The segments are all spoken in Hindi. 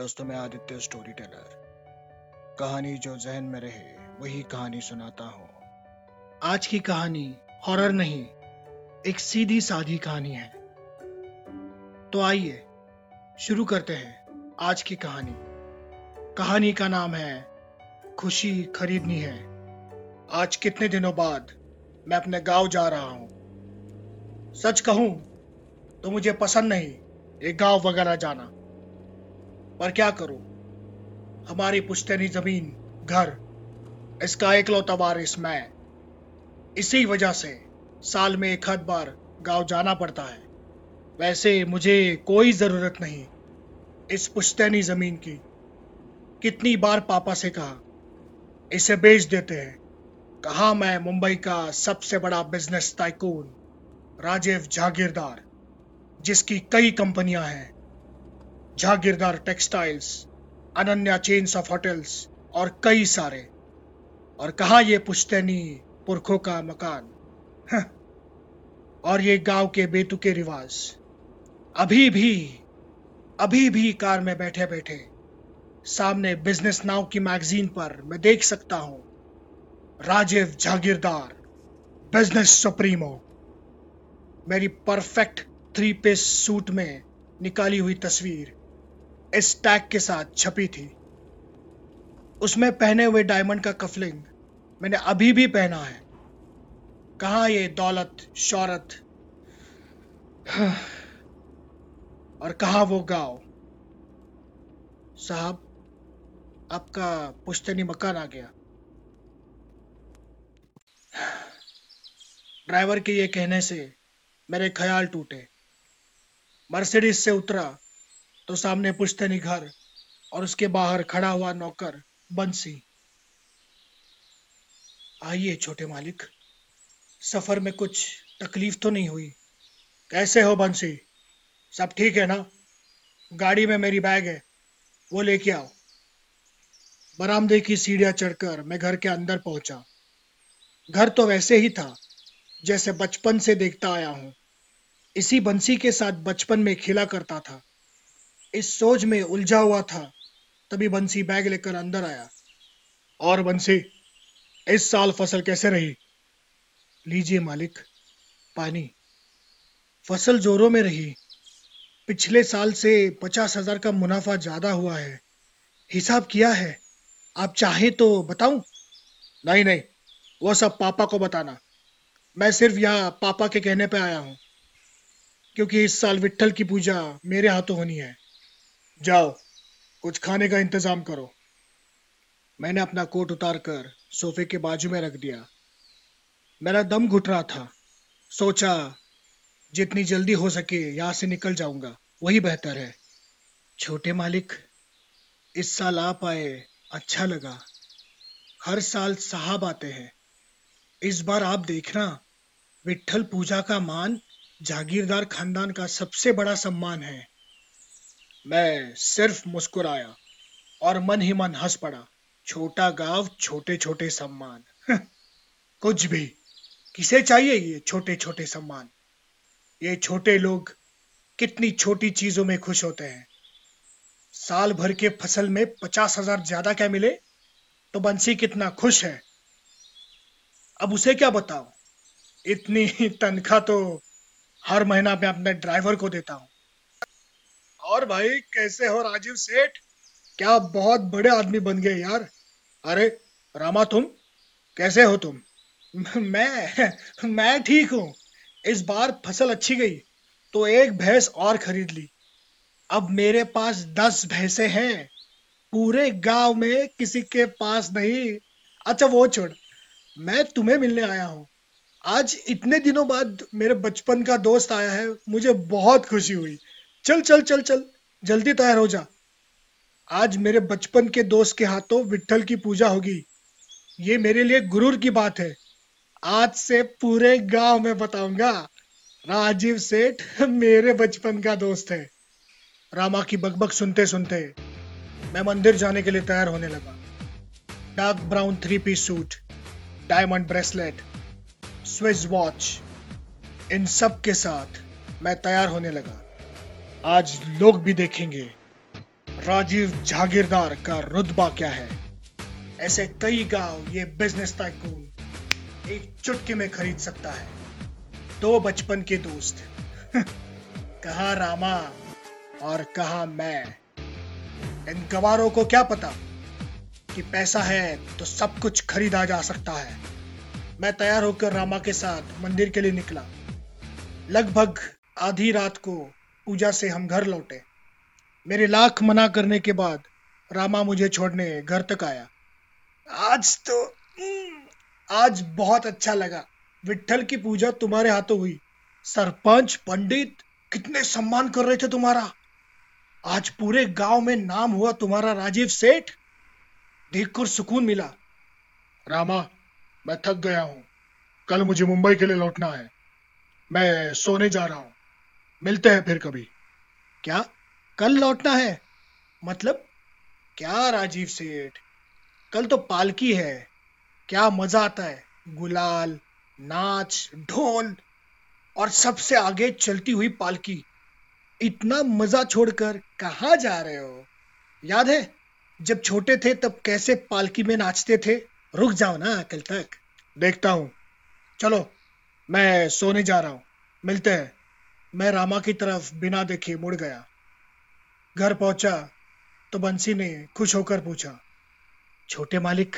दोस्तों, मैं आदित्य स्टोरी टेलर कहानी जो जहन में रहे, वही कहानी सुनाता हूँ। आज की कहानी हॉरर नहीं, एक सीधी साधी कहानी है। तो आइए, शुरू करते हैं आज की कहानी। कहानी का नाम है, खुशी खरीदनी है। आज कितने दिनों बाद मैं अपने गाँव जा रहा हूँ। सच कहूँ तो मुझे पसंद नहीं ये गाँव वगैरह जाना। पर क्या करूँ? हमारी पुश्तैनी ज़मीन, घर, इसका एकलौता वारिस मैं। इसी वजह से साल में एक हद बार गाँव जाना पड़ता है। वैसे मुझे कोई ज़रूरत नहीं इस पुश्तैनी ज़मीन की। कितनी बार पापा से कहा, इसे बेच देते हैं। कहा मैं मुंबई का सबसे बड़ा बिज़नेस टाइकून, राजीव जागीरदार, जिसकी कई कंपनियाँ हैं। Jagirdar textiles, Ananya chains of hotels और कई सारे। और कहा ये पुश्तैनी पुरखों का मकान? और ये गाँव के बेतुके रिवाज। अभी भी अभी भी कार में बैठे बैठे सामने बिज़नेस नाउ की मैगजीन पर मैं देख सकता हूँ, राजीव जागीरदार बिज़नेस सुप्रीमो। मेरी परफेक्ट थ्री पीस सूट में निकाली हुई तस्वीर। इस टैग के साथ छपी थी। उसमें पहने हुए डायमंड का कफलिंग मैंने अभी भी पहना है। कहा ये दौलत शौरत और कहा वो गाँव? साहब, आपका पुश्तनी मकान आ गया। ड्राइवर के ये कहने से मेरे ख्याल टूटे। मर्सिडीज से उतरा तो सामने पुश्तनी घर और उसके बाहर खड़ा हुआ नौकर बंसी। आइए छोटे मालिक, सफ़र में कुछ तकलीफ़ तो नहीं हुई। कैसे हो बंसी? सब ठीक है ना? गाड़ी में मेरी बैग है, वो लेके आओ। बरामदे की सीढ़ियाँ चढ़कर मैं घर के अंदर पहुँचा। घर तो वैसे ही था, जैसे बचपन से देखता आया हूँ। इसी बंसी के साथ बचपन में खेला करता था। इस सोच में उलझा हुआ था, तभी बंसी बैग लेकर अंदर आया। और बंसी, इस साल फ़सल कैसे रही? लीजिए मालिक, पानी। फ़सल जोरों में रही। पिछले साल से पचास हज़ार का मुनाफा ज़्यादा हुआ है। हिसाब किया है। आप चाहे तो बताऊँ? नहीं नहीं, वो सब पापा को बताना। मैं सिर्फ़ यहाँ पापा के कहने पे आया हूँ, क्योंकि इस साल विट्ठल की पूजा मेरे हाथों होनी है। जाओ, कुछ खाने का इंतज़ाम करो। मैंने अपना कोट उतार कर सोफे के बाजू में रख दिया। मेरा दम घुट रहा था। सोचा, जितनी जल्दी हो सके यहाँ से निकल जाऊँगा, वही बेहतर है। छोटे मालिक, इस साल आप आए अच्छा लगा। हर साल साहब आते हैं। इस बार आप देखना विठल पूजा का मान, जागीरदार खानदान का सबसे बड़ा सम्मान है। मैं सिर्फ़ मुस्कुराया और मन ही मन हंस पड़ा। छोटा गाँव छोटे छोटे सम्मान। कुछ भी। किसे चाहिए ये छोटे छोटे सम्मान? ये छोटे लोग कितनी छोटी चीज़ों में खुश होते हैं। साल भर के फ़सल में पचास हज़ार ज़्यादा क्या मिले? तो बंसी कितना खुश है। अब उसे क्या बताओ इतनी तनख्वाह तो हर महीना मैं अपने ड्राइवर को देता हूँ। और भाई, कैसे हो राजीव सेठ? क्या बहुत बड़े आदमी बन गए यार। अरे, रामा, तुम? कैसे हो तुम? मैं मैं ठीक हूँ। इस बार फ़सल अच्छी गई तो एक भैंस और खरीद ली। अब मेरे पास दस भैंसे हैं। पूरे गाँव में किसी के पास नहीं। अच्छा वो छोड़। मैं तुम्हें मिलने आया हूँ। आज इतने दिनों बाद मेरे बचपन का दोस्त आया है। मुझे बहुत खुशी हुई। चल चल चल चल, जल्दी तैयार हो जा। आज मेरे बचपन के दोस्त के हाथों विट्ठल की पूजा होगी। ये मेरे लिए गुरूर की बात है। आज से पूरे गाँव में बताऊँगा, राजीव सेठ मेरे बचपन का दोस्त है। रामा की बकबक सुनते सुनते मैं मंदिर जाने के लिए तैयार होने लगा। Dark brown three piece suit, diamond bracelet, Swiss watch, इन सब के साथ मैं तैयार होने लगा। आज लोग भी देखेंगे, राजीव जागीरदार का रुतबा क्या है। ऐसे कई गाँव ये बिज़नेस टाइकून एक चुटकी में खरीद सकता है। दो बचपन के दोस्त, कहा रामा और कहा मैं। इन गवारों को क्या पता कि पैसा है तो सब कुछ खरीदा जा सकता है। मैं तैयार होकर रामा के साथ मंदिर के लिए निकला। लगभग आधी रात को पूजा से हम घर लौटे। मेरे लाख मना करने के बाद रामा मुझे छोड़ने घर तक आया। आज तो हम्म, आज बहुत अच्छा लगा। विठल की पूजा तुम्हारे हाथों हुई। सरपंच पंडित कितने सम्मान कर रहे थे तुम्हारा। आज पूरे गाँव में नाम हुआ तुम्हारा राजीव सेठ। देखकर सुकून मिला। रामा मैं थक गया हूँ। कल मुझे मुंबई के लिए लौटना है। मैं सोने जा रहा हूँ। मिलते हैं फिर कभी। क्या कल लौटना है? मतलब क्या राजीव सेठ? कल तो पालकी है। क्या मज़ा आता है? गुलाल, नाच, ढोल और सबसे आगे चलती हुई पालकी। इतना मज़ा छोड़कर कहाँ जा रहे हो? याद है, जब छोटे थे तब कैसे पालकी में नाचते थे? रुक जाओ ना कल तक। देखता हूँ। चलो, मैं सोने जा रहा हूँ। मिलते हैं। मैं रामा की तरफ़ बिना देखे मुड़ गया। घर पहुँचा तो बंसी ने खुश होकर पूछा, छोटे मालिक,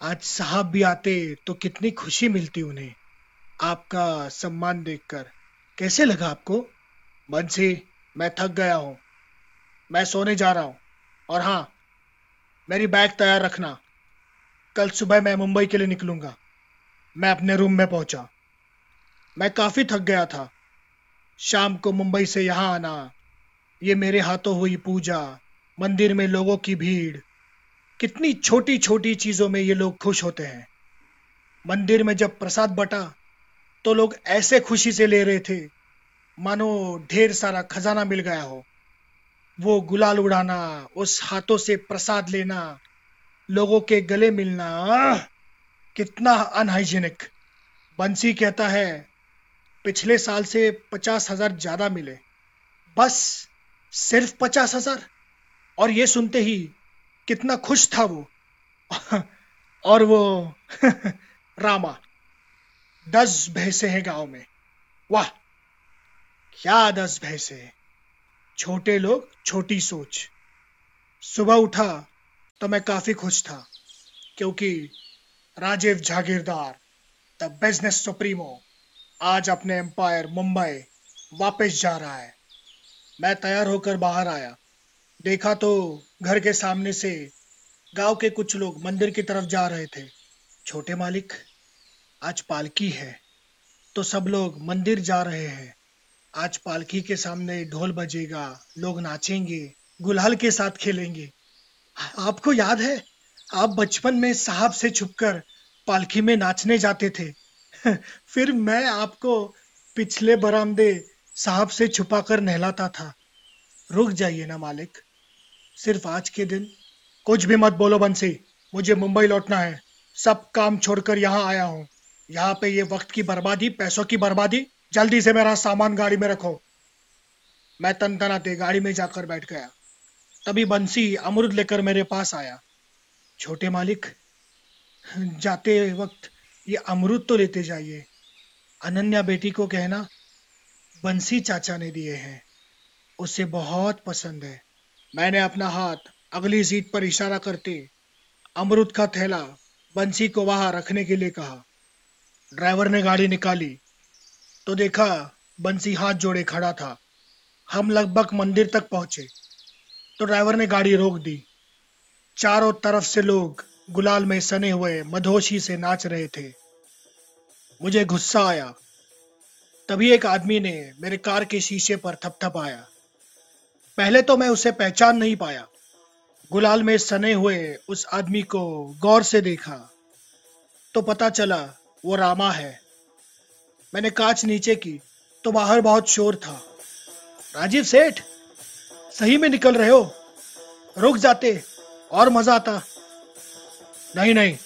आज साहब भी आते तो कितनी खुशी मिलती उन्हें। आपका सम्मान देखकर कैसे लगा आपको? बंसी, मैं थक गया हूँ। मैं सोने जा रहा हूँ। और हाँ मेरी बैग तैयार रखना। कल सुबह मैं मुंबई के लिए निकलूँगा। मैं अपने रूम में पहुँचा। मैं काफ़ी थक गया था। शाम को मुंबई से यहाँ आना। ये मेरे हाथों हुई पूजा, मंदिर में लोगों की भीड़। कितनी छोटी छोटी चीज़ों में ये लोग खुश होते हैं। मंदिर में जब प्रसाद बटा तो लोग ऐसे खुशी से ले रहे थे, मानो ढेर सारा खजाना मिल गया हो। वो गुलाल उड़ाना, उस हाथों से प्रसाद लेना, लोगों के गले मिलना! कितना अनहाइजीनिक बंसी कहता है पिछले साल से पचास हज़ार ज़्यादा मिले। बस सिर्फ़ पचास हज़ार। और ये सुनते ही कितना खुश था वो। और वो रामा, दस भैंसे हैं गाँव में। वाह, क्या दस भैंसे छोटे लोग, छोटी सोच। सुबह उठा तो मैं काफ़ी खुश था, क्योंकि Rajeev Jagirdar, the business supremo. आज अपने एम्पायर मुंबई वापस जा रहा है। मैं तैयार होकर बाहर आया। देखा तो घर के सामने से गाँव के कुछ लोग मंदिर की तरफ़ जा रहे थे। छोटे मालिक, आज पालकी है। तो सब लोग मंदिर जा रहे हैं। आज पालकी के सामने ढोल बजेगा, लोग नाचेंगे, गुलाल के साथ खेलेंगे। आपको याद है, आप बचपन में साहब से छुपकर पालकी में नाचने जाते थे। फिर मैं आपको पिछले बरामदे साहब से छुपाकर नहलाता था। रुक जाइए ना मालिक। सिर्फ़ आज के दिन। कुछ भी मत बोलो बंसी। मुझे मुंबई लौटना है। सब काम छोड़कर यहाँ आया हूँ। यहाँ पे ये वक्त की बर्बादी, पैसों की बर्बादी। जल्दी से मेरा सामान गाड़ी में रखो। मैं तनतनाते गाड़ी में जाकर बैठ गया। तभी बंसी अमरुद लेकर मेरे पास आया। छोटे मालिक, जाते वक्त ये अमरुद तो लेते जाइए। अनन्या बेटी को कहना, बंसी चाचा ने दिए हैं। उसे बहुत पसंद है। मैंने अपना हाथ अगली सीट पर इशारा करते अमृत का थैला बंसी को वहाँ रखने के लिए कहा। ड्राइवर ने गाड़ी निकाली। तो देखा, बंसी हाथ जोड़े खड़ा था। हम लगभग मंदिर तक पहुँचे। तो ड्राइवर ने गाड़ी रोक दी। चारों तरफ़ से लोग गुलाल में सने हुए मधोशी से नाच रहे थे। मुझे गुस्सा आया। तभी एक आदमी ने मेरे कार के शीशे पर थपथपाया। पहले तो मैं उसे पहचान नहीं पाया। गुलाल में सने हुए उस आदमी को गौर से देखा। तो पता चला, वो रामा है। मैंने कांच नीचे की तो बाहर बहुत शोर था। राजीव सेठ, सही में निकल रहे हो। रुक जाते, और मज़ा आता। नहीं नहीं।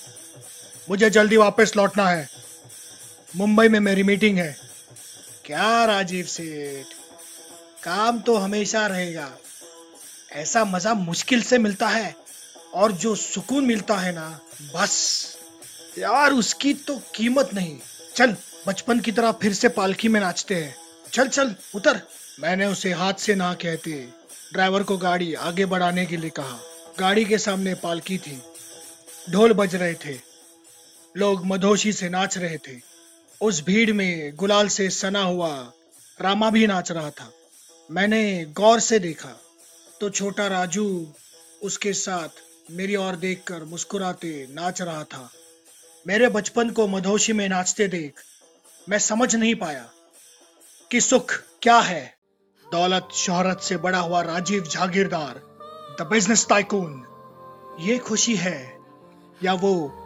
मुझे जल्दी वापस लौटना है। मुंबई में मेरी मीटिंग है। क्या राजीव सेठ? काम तो हमेशा रहेगा। ऐसा मज़ा मुश्किल से मिलता है। और जो सुकून मिलता है ना, बस। यार, उसकी तो कीमत नहीं। चल, बचपन की तरह फिर से पालकी में नाचते हैं। चल चल, उतर। मैंने उसे हाथ से ना कहते। ड्राइवर को गाड़ी आगे बढ़ाने के लिए कहा। गाड़ी के सामने पालकी थी। ढोल बज रहे थे। लोग मधोशी से नाच रहे थे। उस भीड़ में गुलाल से सना हुआ रामा भी नाच रहा था। मैंने गौर से देखा। तो छोटा राजू उसके साथ मेरी ओर देखकर मुस्कुराते नाच रहा था। मेरे बचपन को मधोशी में नाचते देख मैं समझ नहीं पाया कि सुख क्या है। दौलत शोहरत से बड़ा हुआ Rajeev Jagirdar, the business tycoon. ये खुशी है या वो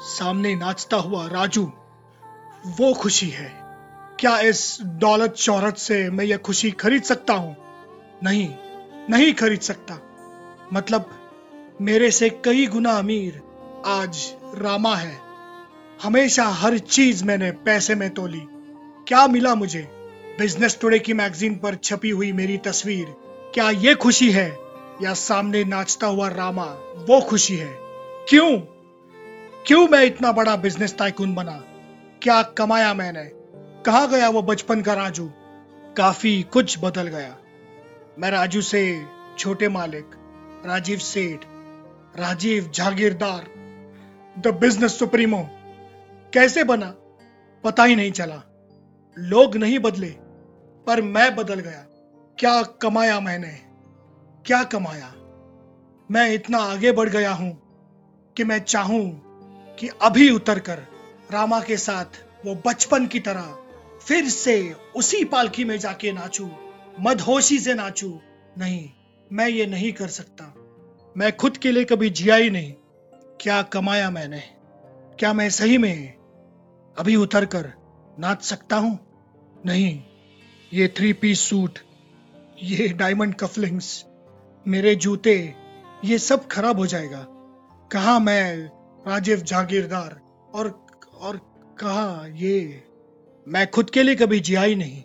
सामने नाचता हुआ राजू, वो खुशी है। क्या इस दौलत शोहरत से मैं यह खुशी खरीद सकता हूँ? नहीं नहीं खरीद सकता। मतलब मेरे से कई गुना अमीर आज रामा है। हमेशा हर चीज़ मैंने पैसे में तोली। क्या मिला मुझे? बिज़नेस टुडे की मैगजीन पर छपी हुई मेरी तस्वीर। क्या ये खुशी है? या सामने नाचता हुआ रामा, वो खुशी है। क्यों? क्यों मैं इतना बड़ा बिज़नेस टाइकून बना? क्या कमाया मैंने? कहा गया वो बचपन का राजू? काफ़ी कुछ बदल गया। मैं राजू से छोटे मालिक, Rajeev Seth, Rajeev Jagirdar the business supremo. कैसे बना? पता ही नहीं चला। लोग नहीं बदले, पर मैं बदल गया। क्या कमाया मैंने? क्या कमाया? मैं इतना आगे बढ़ गया हूँ। कि मैं चाहूँ कि अभी उतर कर रामा के साथ वो बचपन की तरह फिर से उसी पालकी में जाके नाचू, मदहोशी से नाचू। नहीं, मैं ये नहीं कर सकता। मैं खुद के लिए कभी जिया ही नहीं। क्या कमाया मैंने? क्या मैं सही में अभी उतर कर नाच सकता हूँ? नहीं, ये थ्री पीस सूट ये डायमंड कफलिंग्स मेरे जूते, ये सब खराब हो जाएगा। कहा मैं, राजीव जागीरदार? और और कहा ये, मैं खुद के लिए कभी जिया ही नहीं।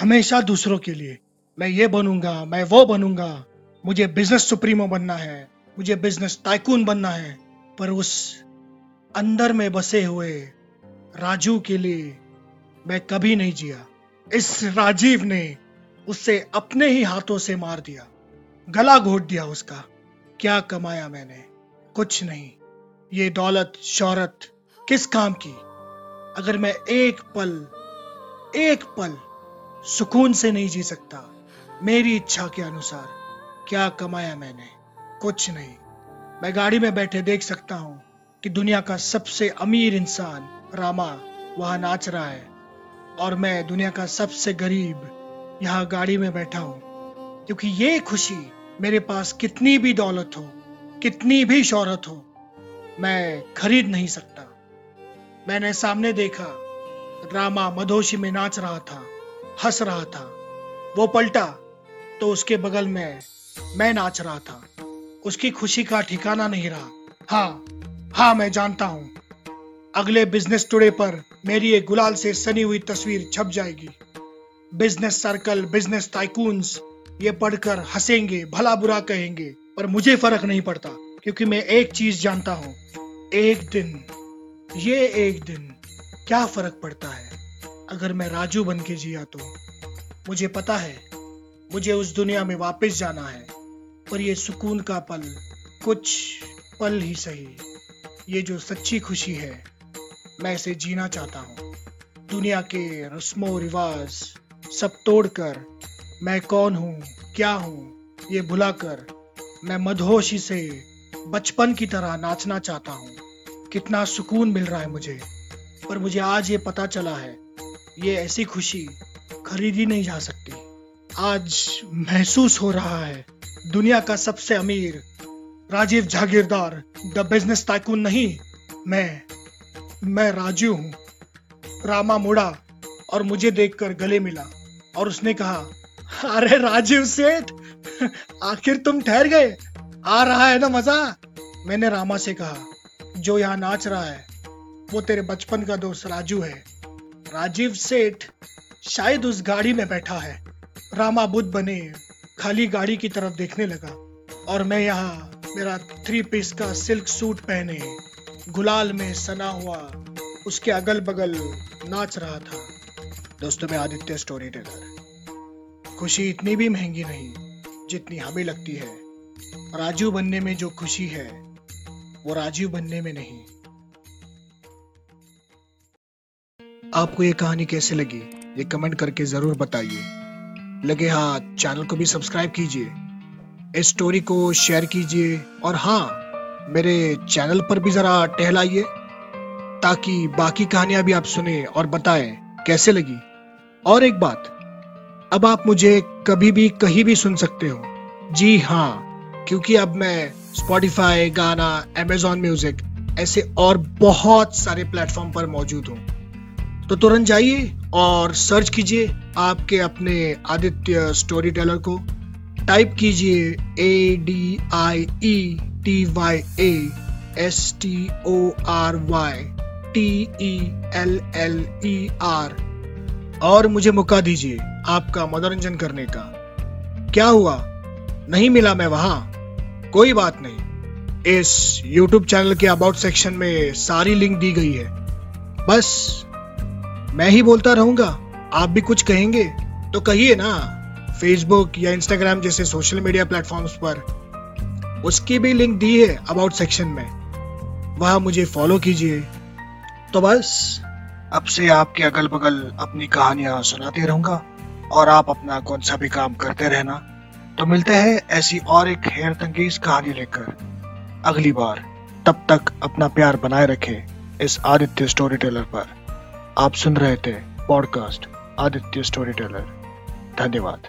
हमेशा दूसरों के लिए। मैं ये बनूँगा, मैं वो बनूँगा। मुझे बिज़नेस सुप्रीमो बनना है। मुझे बिज़नेस टाइकून बनना है। पर उस अंदर में बसे हुए राजू के लिए मैं कभी नहीं जिया। इस राजीव ने उससे अपने ही हाथों से मार दिया। गला घोट दिया उसका। क्या कमाया मैंने? कुछ नहीं। ये दौलत, शौहरत किस काम की? अगर मैं एक पल एक पल सुकून से नहीं जी सकता, मेरी इच्छा के अनुसार क्या कमाया मैंने? कुछ नहीं। मैं गाड़ी में बैठे देख सकता हूँ कि दुनिया का सबसे अमीर इंसान रामा वहाँ नाच रहा है और मैं दुनिया का सबसे गरीब यहाँ गाड़ी में बैठा हूँ, क्योंकि ये खुशी मेरे पास कितनी भी दौलत हो कितनी भी शोहरत हो, मैं खरीद नहीं सकता। मैंने सामने देखा, रामा मधोशी में नाच रहा था, हंस रहा था। वो पलटा तो उसके बगल में मैं नाच रहा था। उसकी खुशी का ठिकाना नहीं रहा। हाँ हाँ मैं जानता हूँ। अगले बिज़नेस टुडे पर मेरी एक गुलाल से सनी हुई तस्वीर छप जाएगी। बिज़नेस सर्कल, बिज़नेस टाइकून्स, ये पढ़कर हंसेंगे, भला बुरा कहेंगे। पर मुझे फ़र्क नहीं पड़ता, क्योंकि मैं एक चीज़ जानता हूँ। एक दिन। ये एक दिन क्या फ़र्क पड़ता है? अगर मैं राजू बन के जिया तो। मुझे पता है, मुझे उस दुनिया में वापस जाना है, पर ये सुकून का पल कुछ पल ही सही। ये जो सच्ची खुशी है, मैं इसे जीना चाहता हूँ। दुनिया के रस्मों, रिवाज सब तोड़कर मैं कौन हूँ, क्या हूँ, ये भुलाकर मैं मधोशी से बचपन की तरह नाचना चाहता हूँ। कितना सुकून मिल रहा है मुझे। पर मुझे आज ये पता चला है, ये ऐसी खुशी खरीदी नहीं जा सकती। आज महसूस हो रहा है, दुनिया का सबसे अमीर, Rajeev Jagirdar, the business tycoon नहीं, मैं मैं राजू हूँ। रामा मुड़ा और मुझे देखकर गले मिला और उसने कहा, अरे राजीव सेठ आखिर तुम ठहर गए? आ रहा है ना मज़ा? मैंने रामा से कहा, जो यहाँ नाच रहा है, वो तेरे बचपन का दोस्त राजू है। राजीव सेठ शायद उस गाड़ी में बैठा है। रामा बुद्ध बने, खाली गाड़ी की तरफ़ देखने लगा और मैं यहाँ मेरा थ्री पीस का सिल्क सूट पहने, गुलाल में सना हुआ, उसके अगल बगल नाच रहा था। दोस्तों, मैं आदित्य स्टोरी टेलर खुशी इतनी भी महँगी नहीं जितनी हमें लगती है। राजू बनने में जो खुशी है, वो राजीव बनने में नहीं। आपको ये कहानी कैसे लगी, ये कमेंट करके ज़रूर बताइए। लगे हाँ चैनल को भी सब्सक्राइब कीजिए, इस स्टोरी को शेयर कीजिए, और हाँ मेरे चैनल पर भी जरा टहलाइए, ताकि बाकी कहानियाँ भी आप सुने और बताएँ, कैसे लगी। और एक बात अब आप मुझे कभी भी, कहीं भी सुन सकते हो। जी हाँ क्योंकि अब मैं स्पॉटिफाई गाना अमेजोन म्यूज़िक ऐसे और बहुत सारे प्लेटफॉर्म पर मौजूद हूँ। तो तुरंत जाइए और सर्च कीजिए आपके अपने आदित्य स्टोरी टेलर को। टाइप कीजिए A D I E T Y A S T O R Y T E L L E R और मुझे मौका दीजिए आपका मनोरंजन करने का। क्या हुआ? नहीं मिला मैं वहाँ? कोई बात नहीं। इस YouTube चैनल के अबाउट सेक्शन में सारी लिंक दी गई है। बस, मैं ही बोलता रहूँगा। आप भी कुछ कहेंगे? तो कहिए ना फेसबुक या इंस्टाग्राम जैसे सोशल मीडिया प्लेटफॉर्म्स पर। उसकी भी लिंक दी है अबाउट सेक्शन में। वहाँ मुझे फॉलो कीजिए। तो बस अब से आपके अगल बगल अपनी कहानियाँ सुनाते रहूँगा और आप अपना कौन सा भी काम करते रहना। तो मिलते हैं ऐसी और एक हैरत तंगीज कहानी लेकर। अगली बार, तब तक अपना प्यार बनाए रखें इस आदित्य स्टोरी टेलर पर। आप सुन रहे थे पॉडकास्ट आदित्य स्टोरी टेलर धन्यवाद।